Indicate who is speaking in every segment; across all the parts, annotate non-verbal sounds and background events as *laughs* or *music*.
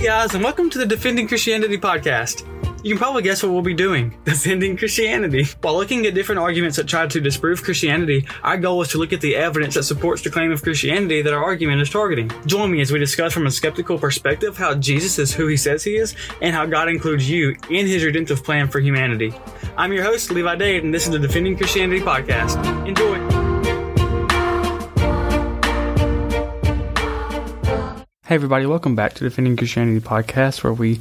Speaker 1: Hey guys, and welcome to the Defending Christianity podcast. You can probably guess what we'll be doing *laughs* defending Christianity. While looking at different arguments that try to disprove Christianity, our goal is to look at the evidence that supports the claim of Christianity that our argument is targeting. Join me as we discuss from a skeptical perspective how Jesus is who he says he is and how God includes you in his redemptive plan for humanity. I'm your host, Levi Dade, and this is the Defending Christianity podcast. Enjoy. Hey, everybody, welcome back to Defending Christianity podcast, where we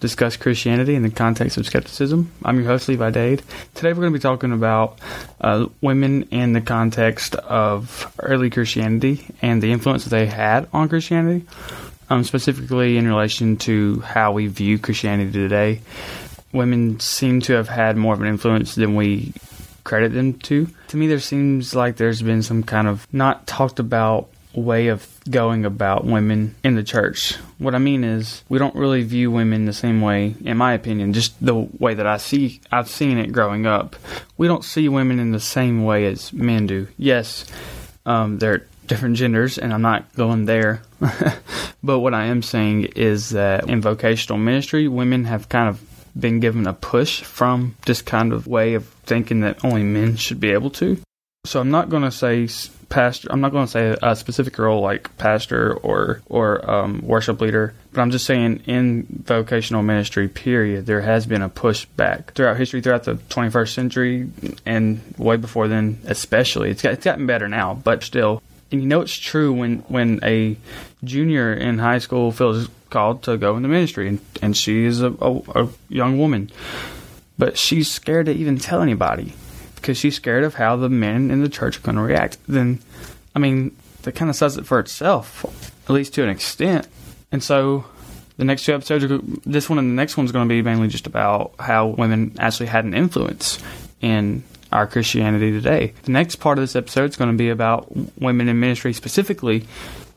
Speaker 1: discuss Christianity in the context of skepticism. I'm your host, Levi Dade. Today, we're going to be talking about uh, women in the context of early Christianity and the influence that they had on Christianity, um, specifically in relation to how we view Christianity today. Women seem to have had more of an influence than we credit them to. To me, there seems like there's been some kind of not talked about way of going about women in the church. What I mean is, we don't really view women the same way, in my opinion, just the way that I see, I've seen it growing up. We don't see women in the same way as men do. Yes, um, they're different genders, and I'm not going there. *laughs* but what I am saying is that in vocational ministry, women have kind of been given a push from this kind of way of thinking that only men should be able to. So I'm not going to say pastor. I'm not going to say a specific role like pastor or or um, worship leader, but I'm just saying in vocational ministry. Period. There has been a pushback throughout history, throughout the 21st century, and way before then, especially. It's got, it's gotten better now, but still. And you know it's true when when a junior in high school feels called to go into ministry, and, and she is a, a, a young woman, but she's scared to even tell anybody because she's scared of how the men in the church are going to react. Then, I mean, that kind of says it for itself, at least to an extent. And so, the next two episodes, are, this one and the next one's going to be mainly just about how women actually had an influence in our Christianity today. The next part of this episode is going to be about women in ministry specifically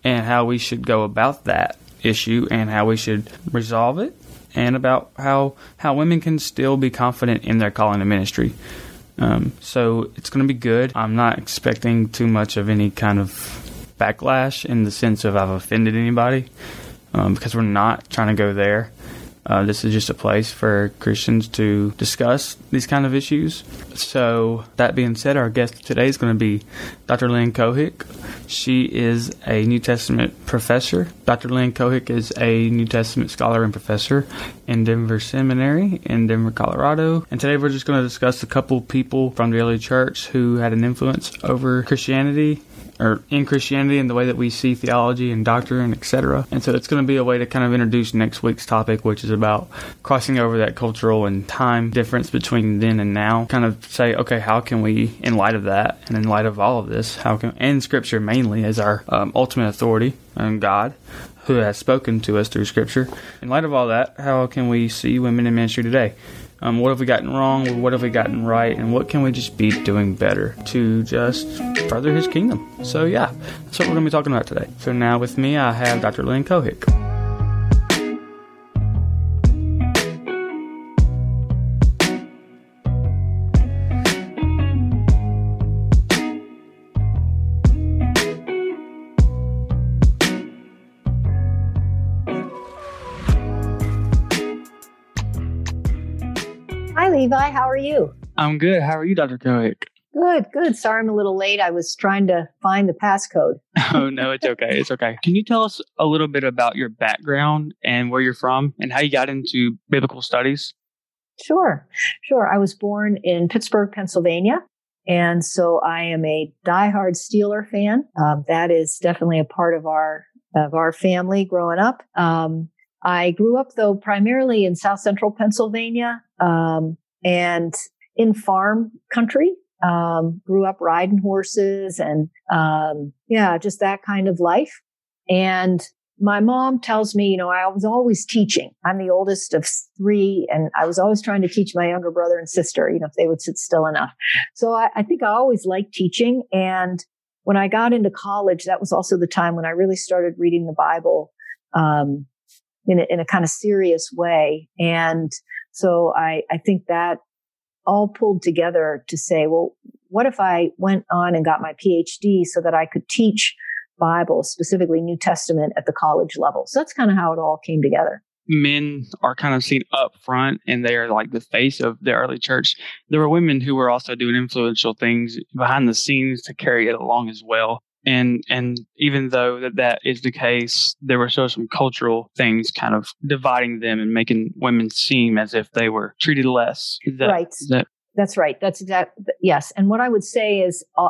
Speaker 1: and how we should go about that issue and how we should resolve it and about how how women can still be confident in their calling to ministry. Um, so it's going to be good. I'm not expecting too much of any kind of backlash in the sense of I've offended anybody um, because we're not trying to go there. Uh, this is just a place for Christians to discuss these kind of issues. So, that being said, our guest today is going to be Dr. Lynn Cohick. She is a New Testament professor. Dr. Lynn Cohick is a New Testament scholar and professor in Denver Seminary in Denver, Colorado. And today we're just going to discuss a couple people from the early church who had an influence over Christianity or in Christianity and the way that we see theology and doctrine, etc. And so it's going to be a way to kind of introduce next week's topic, which is about crossing over that cultural and time difference between then and now. Kind of say, okay, how can we, in light of that, and in light of all of this, how can, and Scripture mainly as our um, ultimate authority and God, who has spoken to us through Scripture. In light of all that, how can we see women in ministry today? Um, what have we gotten wrong? What have we gotten right? And what can we just be doing better to just further His kingdom? So, yeah, that's what we're going to be talking about today. So, now with me, I have Dr. Lynn Cohick.
Speaker 2: Levi. How are you?
Speaker 1: I'm good. How are you, Dr. Cohick?
Speaker 2: Good, good. Sorry I'm a little late. I was trying to find the passcode. *laughs*
Speaker 1: oh, no, it's okay. It's okay. Can you tell us a little bit about your background and where you're from and how you got into biblical studies?
Speaker 2: Sure, sure. I was born in Pittsburgh, Pennsylvania. And so I am a diehard Steeler fan. Um, that is definitely a part of our of our family growing up. Um, I grew up though primarily in South Central Pennsylvania um, and in farm country. Um, grew up riding horses and um, yeah, just that kind of life. And my mom tells me, you know, I was always teaching. I'm the oldest of three, and I was always trying to teach my younger brother and sister, you know, if they would sit still enough. So I, I think I always liked teaching. And when I got into college, that was also the time when I really started reading the Bible um, in a, in a kind of serious way. And so I, I think that all pulled together to say, well, what if I went on and got my PhD so that I could teach Bible, specifically New Testament at the college level. So that's kind of how it all came together.
Speaker 1: Men are kind of seen up front and they are like the face of the early church. There were women who were also doing influential things behind the scenes to carry it along as well. And and even though that that is the case, there were still some cultural things kind of dividing them and making women seem as if they were treated less.
Speaker 2: That, right. That, That's right. That's exact. Yes. And what I would say is, uh,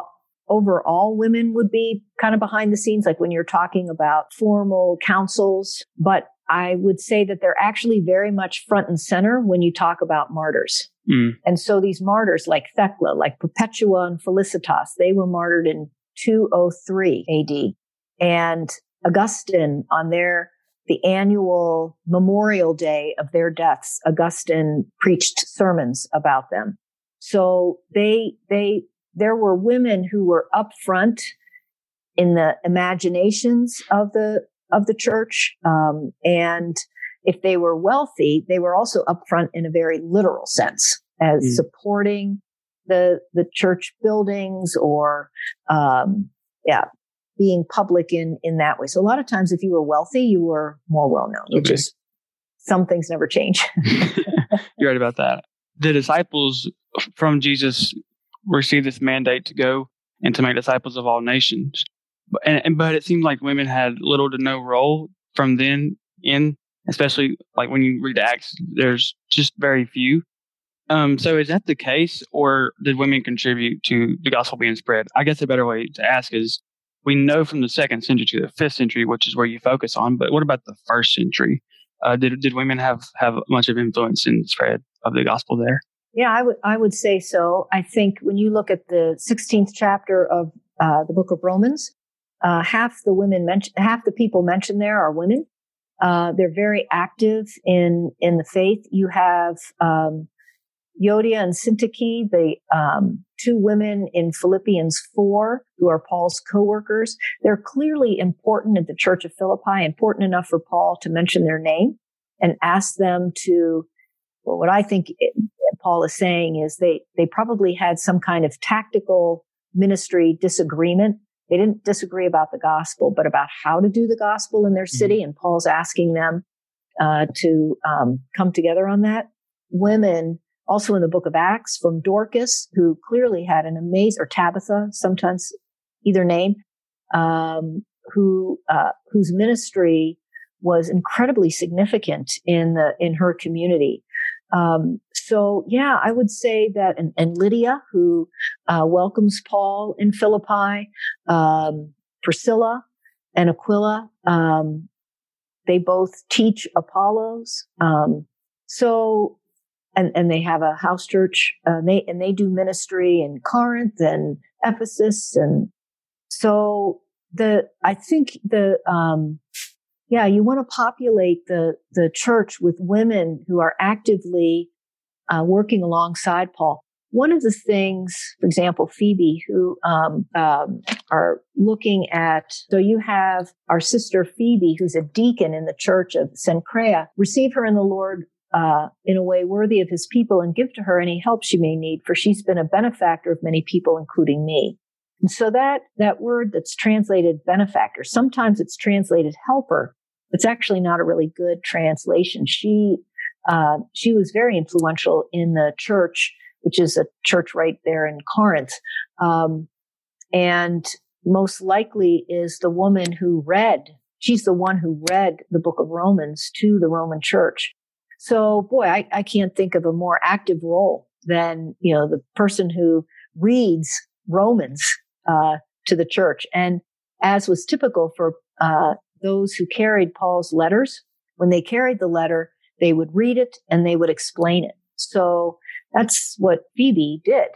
Speaker 2: overall women would be kind of behind the scenes, like when you're talking about formal councils. But I would say that they're actually very much front and center when you talk about martyrs. Mm. And so these martyrs like Thecla, like Perpetua and Felicitas, they were martyred in 203 AD. And Augustine on their the annual memorial day of their deaths, Augustine preached sermons about them. So they, they there were women who were up front in the imaginations of the of the church um, and if they were wealthy they were also up front in a very literal sense as mm. supporting the the church buildings or um, yeah being public in in that way so a lot of times if you were wealthy you were more well known okay. which is some things never change *laughs* *laughs*
Speaker 1: you're right about that the disciples from jesus received this mandate to go and to make disciples of all nations. And, and, but it seemed like women had little to no role from then in, especially like when you read Acts, there's just very few. Um, so is that the case, or did women contribute to the gospel being spread? I guess a better way to ask is, we know from the second century to the fifth century, which is where you focus on, but what about the first century? Uh, did did women have have much of influence in the spread of the gospel there?
Speaker 2: Yeah, I would I would say so. I think when you look at the 16th chapter of uh, the book of Romans, uh, half the women mentioned, half the people mentioned there are women. Uh, they're very active in in the faith. You have um, Euodia and Syntyche, the um, two women in Philippians four, who are Paul's co-workers. They're clearly important at the Church of Philippi, important enough for Paul to mention their name and ask them to well, what I think it, Paul is saying is they, they probably had some kind of tactical ministry disagreement. They didn't disagree about the gospel, but about how to do the gospel in their mm-hmm. city. Mm-hmm. And Paul's asking them uh, to um, come together on that. Women, also in the book of Acts, from Dorcas, who clearly had an amazing, or Tabitha, sometimes either name, um, who uh, whose ministry was incredibly significant in the in her community. Um, so yeah, I would say that, and, and Lydia, who uh, welcomes Paul in Philippi, um, Priscilla and Aquila, um, they both teach Apollos. Um, so, and and they have a house church. Uh, and they and they do ministry in Corinth and Ephesus, and so the I think the um, yeah, you want to populate the, the church with women who are actively uh, working alongside Paul. One of the things, for example, Phoebe, who um, um, are looking at, so you have our sister Phoebe, who's a deacon in the church of Cenchrea, receive her in the Lord uh, in a way worthy of his people and give to her any help she may need, for she's been a benefactor of many people, including me. And so that, that word that's translated benefactor, sometimes it's translated helper, it's actually not a really good translation. She uh, she was very influential in the church, which is a church right there in Corinth, um, and most likely is the woman who read. She's the one who read the book of Romans to the Roman church. So, boy, I, I can't think of a more active role than you know the person who reads Romans uh, to the church. And as was typical for uh, those who carried Paul's letters, when they carried the letter, they would read it and they would explain it. So that's what Phoebe did.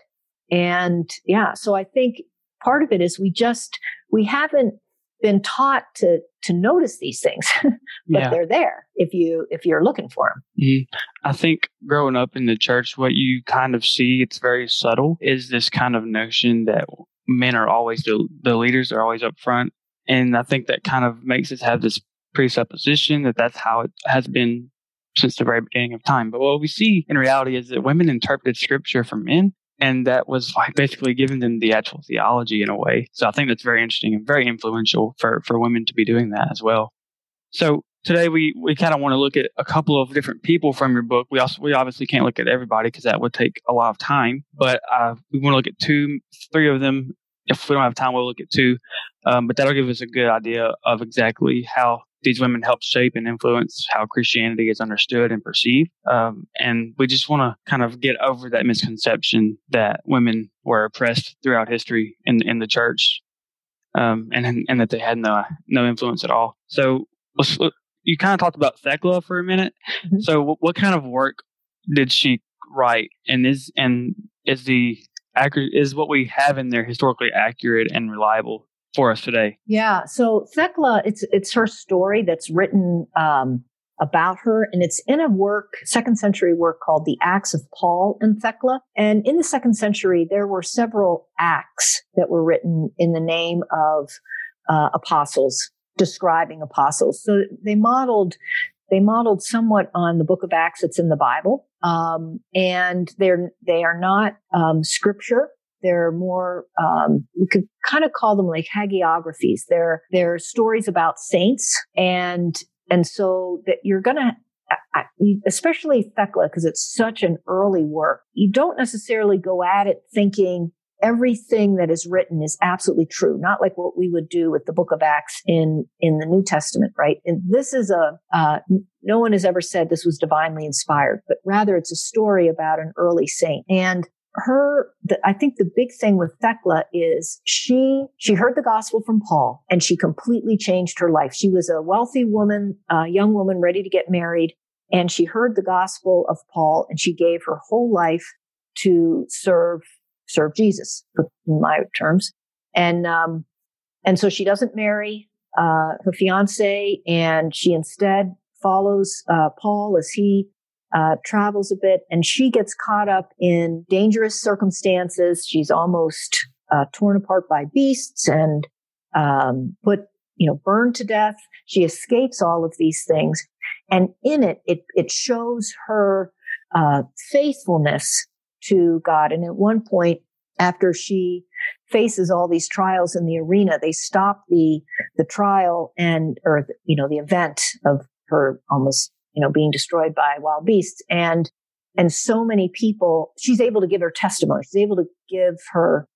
Speaker 2: And yeah, so I think part of it is we just, we haven't been taught to to notice these things *laughs* but yeah. they're there if you if you're looking for them
Speaker 1: mm-hmm. i think growing up in the church what you kind of see it's very subtle is this kind of notion that men are always the, the leaders are always up front and I think that kind of makes us have this presupposition that that's how it has been since the very beginning of time. But what we see in reality is that women interpreted scripture for men and that was like basically giving them the actual theology in a way. So I think that's very interesting and very influential for for women to be doing that as well. So today we we kind of want to look at a couple of different people from your book. We also we obviously can't look at everybody because that would take a lot of time, but uh, we want to look at two, three of them. If we don't have time, we'll look at two, um, but that'll give us a good idea of exactly how these women help shape and influence how Christianity is understood and perceived. Um, and we just want to kind of get over that misconception that women were oppressed throughout history in in the church, um, and and that they had no no influence at all. So you kind of talked about Thecla for a minute. Mm-hmm. So what, what kind of work did she write, and is and is the accurate is what we have in there historically accurate and reliable for us today?
Speaker 2: Yeah. So Thecla, it's it's her story that's written um, about her, and it's in a work, second century work called the Acts of Paul and Thecla. And in the second century, there were several acts that were written in the name of uh, apostles, describing apostles. So they modeled they modeled somewhat on the book of Acts that's in the Bible. Um, and they're, they are not, um, scripture. They're more, um, you could kind of call them like hagiographies. They're, they're stories about saints. And, and so that you're going to, especially Thecla, because it's such an early work, you don't necessarily go at it thinking everything that is written is absolutely true, not like what we would do with the book of Acts in, in the New Testament, right? And this is a, uh, no one has ever said this was divinely inspired, but rather it's a story about an early saint. And her, the, I think the big thing with Thecla is she, she heard the gospel from Paul and she completely changed her life. She was a wealthy woman, a young woman ready to get married. And she heard the gospel of Paul and she gave her whole life to serve, serve Jesus, in my terms. And, um, and so she doesn't marry, uh, her fiance and she instead follows, uh, Paul as he uh, travels a bit, and she gets caught up in dangerous circumstances. She's almost uh, torn apart by beasts and um, put, you know, burned to death. She escapes all of these things, and in it, it it shows her uh, faithfulness to God. And at one point, after she faces all these trials in the arena, they stop the the trial and or you know the event of her almost you know, being destroyed by wild beasts. And, and so many people, she's able to give her testimony. She's able to give her,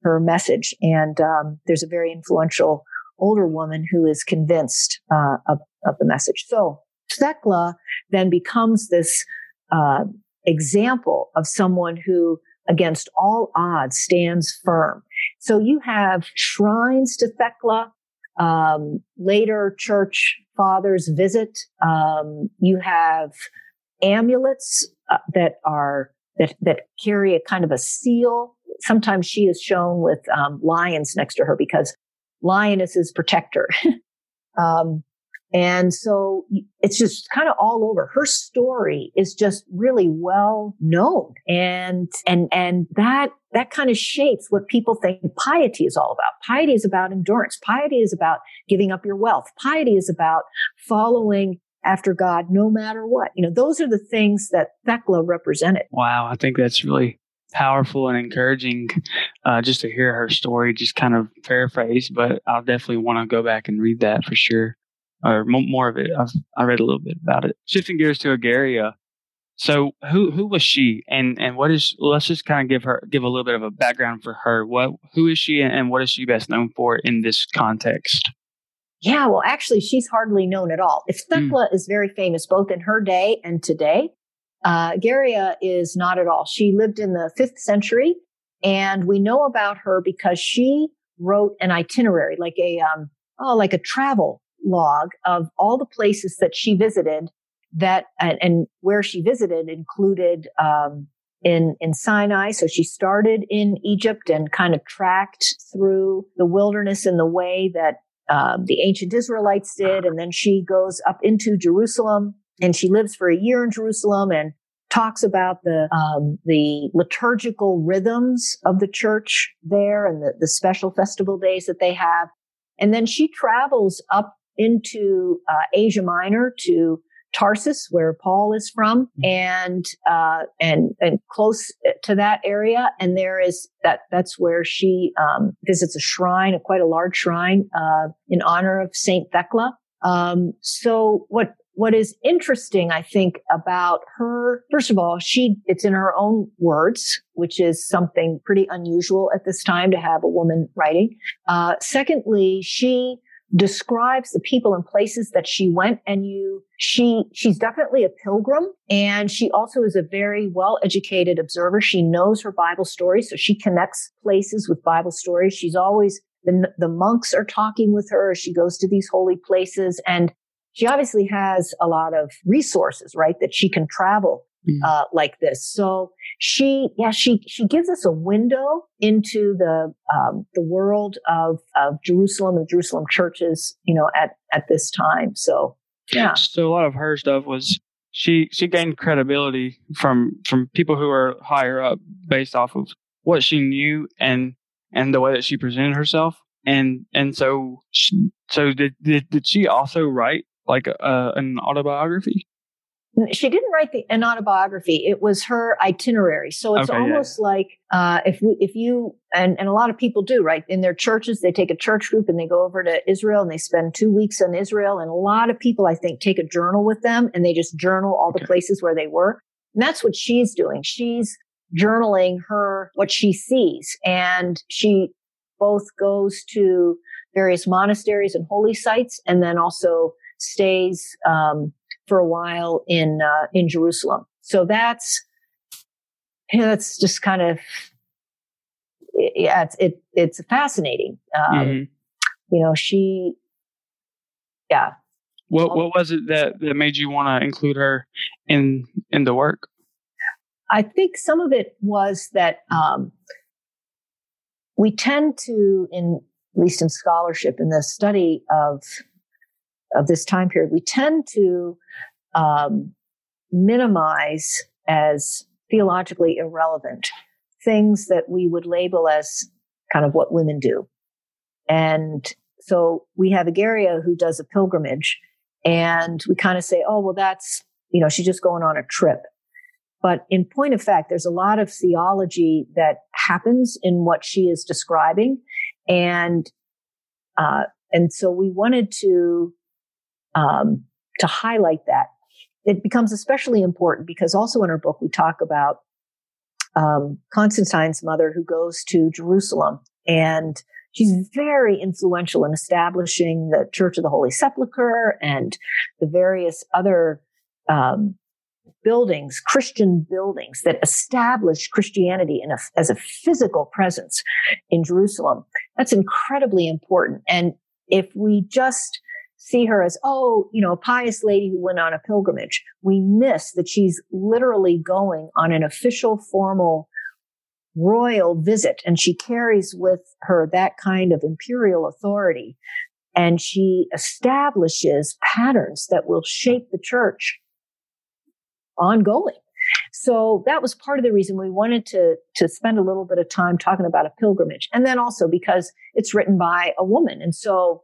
Speaker 2: her message. And, um, there's a very influential older woman who is convinced, uh, of, of the message. So Thecla then becomes this, uh, example of someone who against all odds stands firm. So you have shrines to Thecla. Um, later church fathers visit. Um, you have amulets uh, that are that that carry a kind of a seal. Sometimes she is shown with um, lions next to her because lioness is protector. *laughs* um, and so it's just kind of all over. Her story is just really well known. And, and, and that, that kind of shapes what people think piety is all about. Piety is about endurance. Piety is about giving up your wealth. Piety is about following after God no matter what. You know, those are the things that Thecla represented.
Speaker 1: Wow. I think that's really powerful and encouraging uh, just to hear her story, just kind of paraphrase, but I'll definitely want to go back and read that for sure or more of it. I've I read a little bit about it. Shifting gears to Egeria. So who who was she and and what is let's just kind of give her give a little bit of a background for her. What who is she and what is she best known for in this context?
Speaker 2: Yeah, well actually she's hardly known at all. If Thecla mm. is very famous both in her day and today, uh Egeria is not at all. She lived in the 5th century and we know about her because she wrote an itinerary like a um oh like a travel log of all the places that she visited that and, and where she visited included um, in in Sinai. So she started in Egypt and kind of tracked through the wilderness in the way that um, the ancient Israelites did, and then she goes up into Jerusalem and she lives for a year in Jerusalem and talks about the um, the liturgical rhythms of the church there and the, the special festival days that they have. And then she travels up into uh, Asia Minor to Tarsus, where Paul is from, mm-hmm. and uh, and and close to that area. And there is that that's where she um, visits a shrine, a quite a large shrine uh, in honor of Saint Thecla. Um, so what what is interesting, I think, about her, first of all, she, it's in her own words, which is something pretty unusual at this time to have a woman writing. Uh, secondly, she describes the people and places that she went and you she she's definitely a pilgrim and she also is a very well educated observer. She knows her bible stories so she connects places with bible stories. She's always the, the monks are talking with her she goes to these holy places and she obviously has a lot of resources right that she can travel mm. uh, like this so she, yeah, she, she gives us a window into the, um, the world of, of Jerusalem and Jerusalem churches, you know, at, at this time. So, yeah.
Speaker 1: So a lot of her stuff was she, she gained credibility from, from people who are higher up based off of what she knew and, and the way that she presented herself. And, and so, she, so did, did, did she also write like a, an autobiography?
Speaker 2: She didn't write the, an autobiography. It was her itinerary. So it's okay, almost yeah. like uh, if we, if you and and a lot of people do right in their churches, they take a church group and they go over to Israel and they spend two weeks in Israel. And a lot of people, I think, take a journal with them and they just journal all the okay. places where they were. And that's what she's doing. She's journaling her what she sees, and she both goes to various monasteries and holy sites, and then also stays. Um, for a while in uh, in Jerusalem. So that's that's just kind of yeah, it's it, it's fascinating. Um, mm-hmm. You know, she yeah.
Speaker 1: What what was it that that made you want to include her in in the work?
Speaker 2: I think some of it was that um, we tend to, in at least in scholarship, in the study of of this time period, we tend to um, minimize as theologically irrelevant things that we would label as kind of what women do. And so we have Egeria who does a pilgrimage and we kind of say, oh, well, that's, you know, she's just going on a trip. But in point of fact, there's a lot of theology that happens in what she is describing. And, uh, and so we wanted to, um, to highlight that it becomes especially important because also in her book we talk about um, Constantine's mother who goes to Jerusalem and she's very influential in establishing the Church of the Holy Sepulchre and the various other um, buildings, Christian buildings that establish Christianity a, as a physical presence in Jerusalem. That's incredibly important. And if we just see her as, oh, you know, a pious lady who went on a pilgrimage. We miss that she's literally going on an official, formal, royal visit and she carries with her that kind of imperial authority. And she establishes patterns that will shape the church ongoing. So that was part of the reason we wanted to, to spend a little bit of time talking about a pilgrimage. And then also because it's written by a woman. And so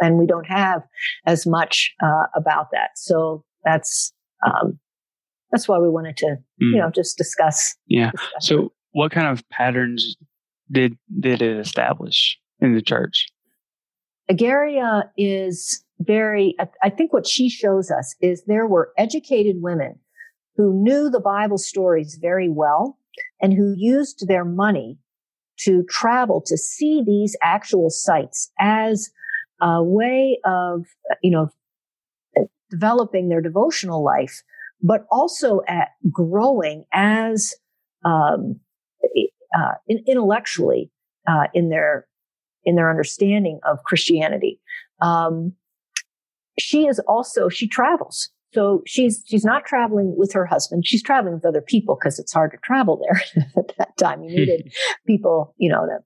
Speaker 2: and we don't have as much uh, about that. So that's um, that's why we wanted to, mm. you know, just discuss.
Speaker 1: Yeah.
Speaker 2: Discuss
Speaker 1: so, it. what kind of patterns did did it establish in the church?
Speaker 2: Egeria is very. I think what she shows us is there were educated women who knew the Bible stories very well and who used their money to travel to see these actual sites as a way of, you know, developing their devotional life, but also at growing as um, uh, intellectually uh, in their in their understanding of Christianity. Um, she is also she travels, so she's she's not traveling with her husband. She's traveling with other people because it's hard to travel there *laughs* at that time. You needed *laughs* people, you know, to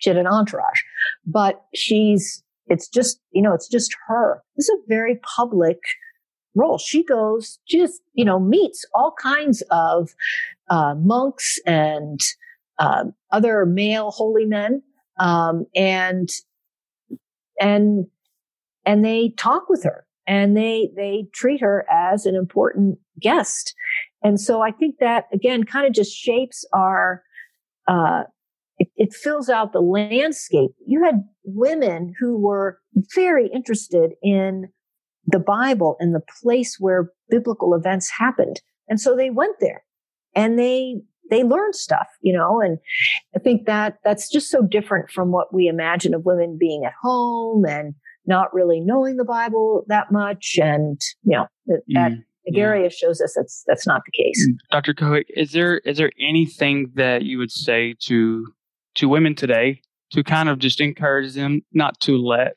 Speaker 2: she had an entourage, but she's it's just, you know, it's just her. This is a very public role. She goes, she just, you know, meets all kinds of uh, monks and uh, other male holy men, um, and and and they talk with her and they they treat her as an important guest. And so I think that again kind of just shapes our uh, it, it, fills out the landscape. You had women who were very interested in the Bible and the place where biblical events happened. And so they went there and they they learned stuff, you know, and I think that that's just so different from what we imagine of women being at home and not really knowing the Bible that much. And, you know, that, mm, that Egeria yeah. shows us that's, that's not the case.
Speaker 1: Mm. Dr. Kohik, is there, is there anything that you would say to, to women today to kind of just encourage them not to let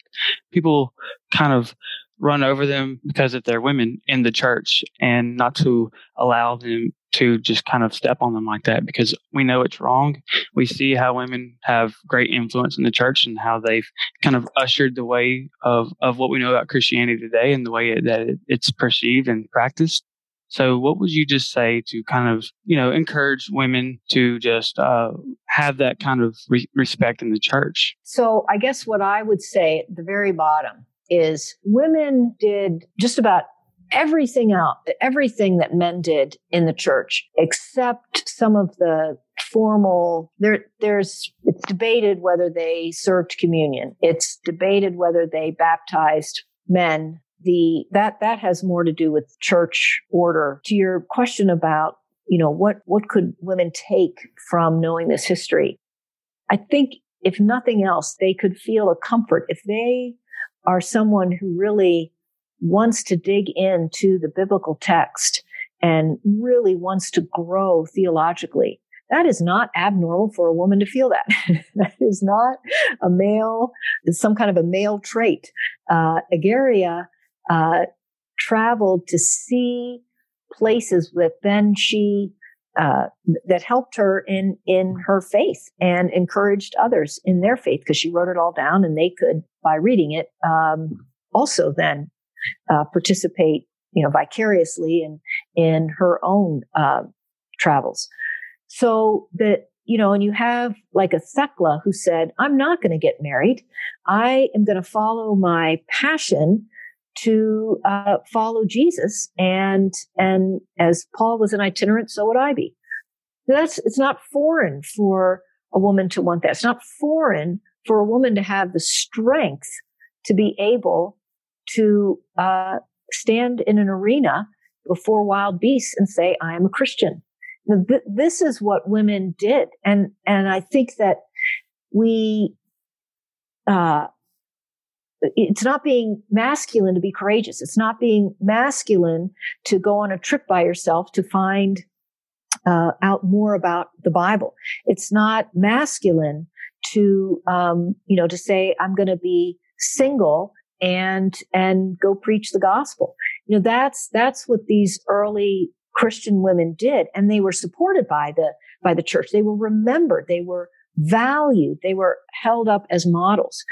Speaker 1: people kind of run over them because of their women in the church and not to allow them to just kind of step on them like that because we know it's wrong. We see how women have great influence in the church and how they've kind of ushered the way of, of what we know about Christianity today and the way that it, it's perceived and practiced. So, what would you just say to kind of, you know, encourage women to just uh, have that kind of re- respect in the church?
Speaker 2: So, I guess what I would say at the very bottom is women did just about everything out, everything that men did in the church, except some of the formal there there's it's debated whether they served communion it's debated whether they baptized men the that that has more to do with church order to your question about you know what what could women take from knowing this history i think if nothing else they could feel a comfort if they are someone who really wants to dig into the biblical text and really wants to grow theologically. That is not abnormal for a woman to feel that. *laughs* that is not a male, some kind of a male trait. Uh, Egeria uh, traveled to see places that then she uh, that helped her in in her faith and encouraged others in their faith because she wrote it all down and they could by reading it um, also then uh, participate you know vicariously in in her own uh, travels. So that you know and you have like a Thecla who said i'm not going to get married. I am going to follow my passion to uh, follow Jesus. And and as Paul was an itinerant, so would I be. That's it's not foreign for a woman to want that. It's not foreign for a woman to have the strength to be able to uh, stand in an arena before wild beasts and say, "I am a Christian." Th- this is what women did, and and I think that we uh, it's not being masculine to be courageous. It's not being masculine to go on a trip by yourself to find uh, out more about the Bible. It's not masculine to, um, you know, to say I'm going to be single and and go preach the gospel. You know, that's that's what these early Christian women did, and they were supported by the by the church. They were remembered. They were valued. They were held up as models.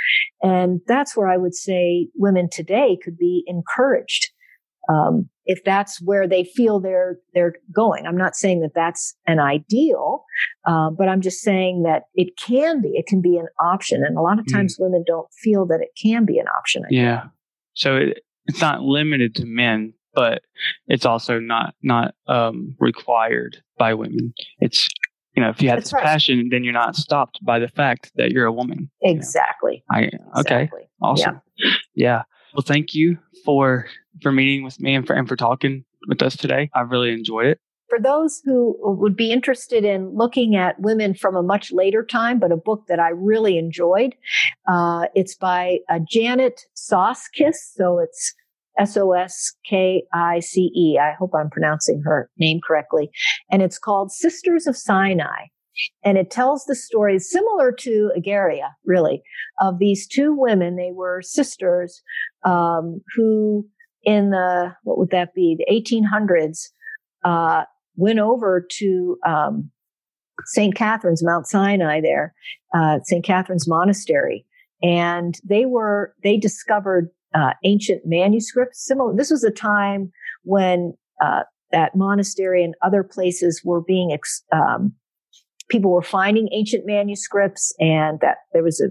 Speaker 2: And that's where I would say women today could be encouraged. Um, if that's where they feel they're they're going, I'm not saying that that's an ideal, uh, but I'm just saying that it can be. It can be an option, and a lot of hmm. times mm. women don't feel that it can be an option.
Speaker 1: yeah, so it, it's not limited to men, but it's also not not um, required by women. It's you know, if you have That's this right. passion, then you're not stopped by the fact that you're a woman.
Speaker 2: Exactly.
Speaker 1: You know? I okay. Exactly. Awesome. Yeah. yeah. Well, thank you for for meeting with me and for and for talking with us today. I really enjoyed it.
Speaker 2: For those who would be interested in looking at women from a much later time, but a book that I really enjoyed, uh, it's by uh, Janet Soskice. So it's S O S K I C E. I hope I'm pronouncing her name correctly. And it's called Sisters of Sinai. And it tells the story similar to Egeria, really, of these two women. They were sisters um, who, in the what would that be, the 1800s, uh, went over to um, St. Catherine's, Mount Sinai, there, uh, St. Catherine's Monastery, and they were they discovered uh, ancient manuscripts. Similar, this was a time when uh, that monastery and other places were being, ex- um, people were finding ancient manuscripts, and that there was a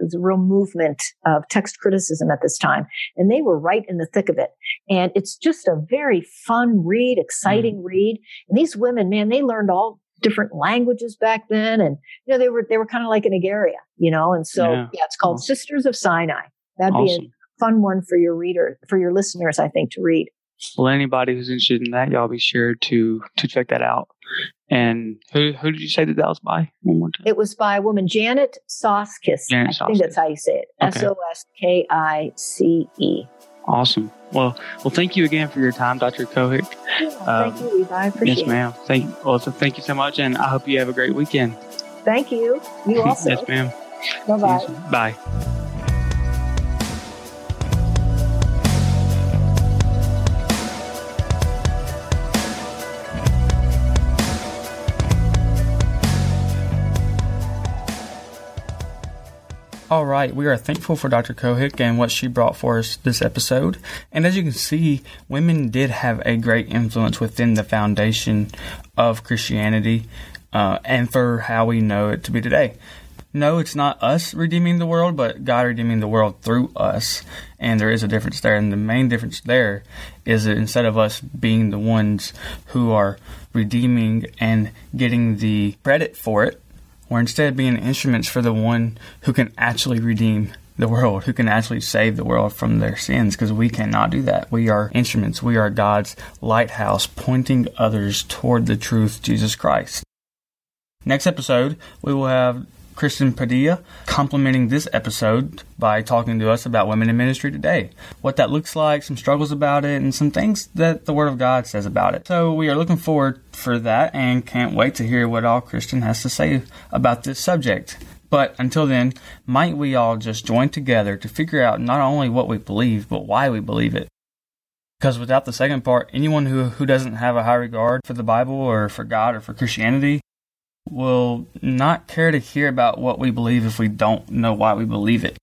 Speaker 2: was a real movement of text criticism at this time, and they were right in the thick of it. And it's just a very fun read, exciting mm. read. And these women, man, they learned all different languages back then, and you know they were they were kind of like an Egeria, you know. And so yeah, yeah it's called awesome. Sisters of Sinai. That'd awesome. be a fun one for your reader, for your listeners, I think, to read.
Speaker 1: Well, anybody who's interested in that, y'all be sure to to check that out. And who who did you say that that was by? One more time.
Speaker 2: It was by a woman, Janet Soskice. Janet I think that's how you say it. S O S K I C E.
Speaker 1: Awesome. Well, well, thank you again for your time, Dr. Cohick.
Speaker 2: Yeah, um, thank you, Levi. I appreciate
Speaker 1: yes, ma'am. Thank you. Well, so thank you so much, and I hope you have a great weekend.
Speaker 2: Thank you. You *laughs* also.
Speaker 1: yes, ma'am.
Speaker 2: Bye-bye.
Speaker 1: Bye. All right, we are thankful for Dr. Cohick and what she brought for us this episode. And as you can see, women did have a great influence within the foundation of Christianity uh, and for how we know it to be today. No, it's not us redeeming the world, but God redeeming the world through us. And there is a difference there. And the main difference there is that instead of us being the ones who are redeeming and getting the credit for it, we're instead being instruments for the one who can actually redeem the world, who can actually save the world from their sins, because we cannot do that. We are instruments. We are God's lighthouse pointing others toward the truth, Jesus Christ. Next episode, we will have Kristen Padilla, complementing this episode by talking to us about women in ministry today, what that looks like, some struggles about it, and some things that the Word of God says about it. So we are looking forward for that and can't wait to hear what all Kristen has to say about this subject. But until then, might we all just join together to figure out not only what we believe, but why we believe it? Because without the second part, anyone who, who doesn't have a high regard for the Bible or for God or for Christianity will not care to hear about what we believe if we don't know why we believe it.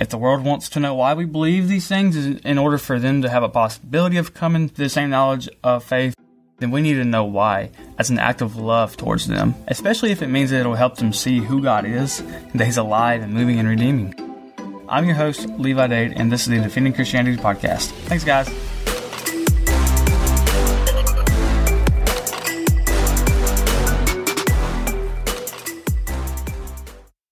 Speaker 1: If the world wants to know why we believe these things in order for them to have a possibility of coming to the same knowledge of faith, then we need to know why as an act of love towards them, especially if it means that it'll help them see who God is that He's alive and moving and redeeming. I'm your host, Levi Dade, and this is the Defending Christianity podcast. Thanks, guys.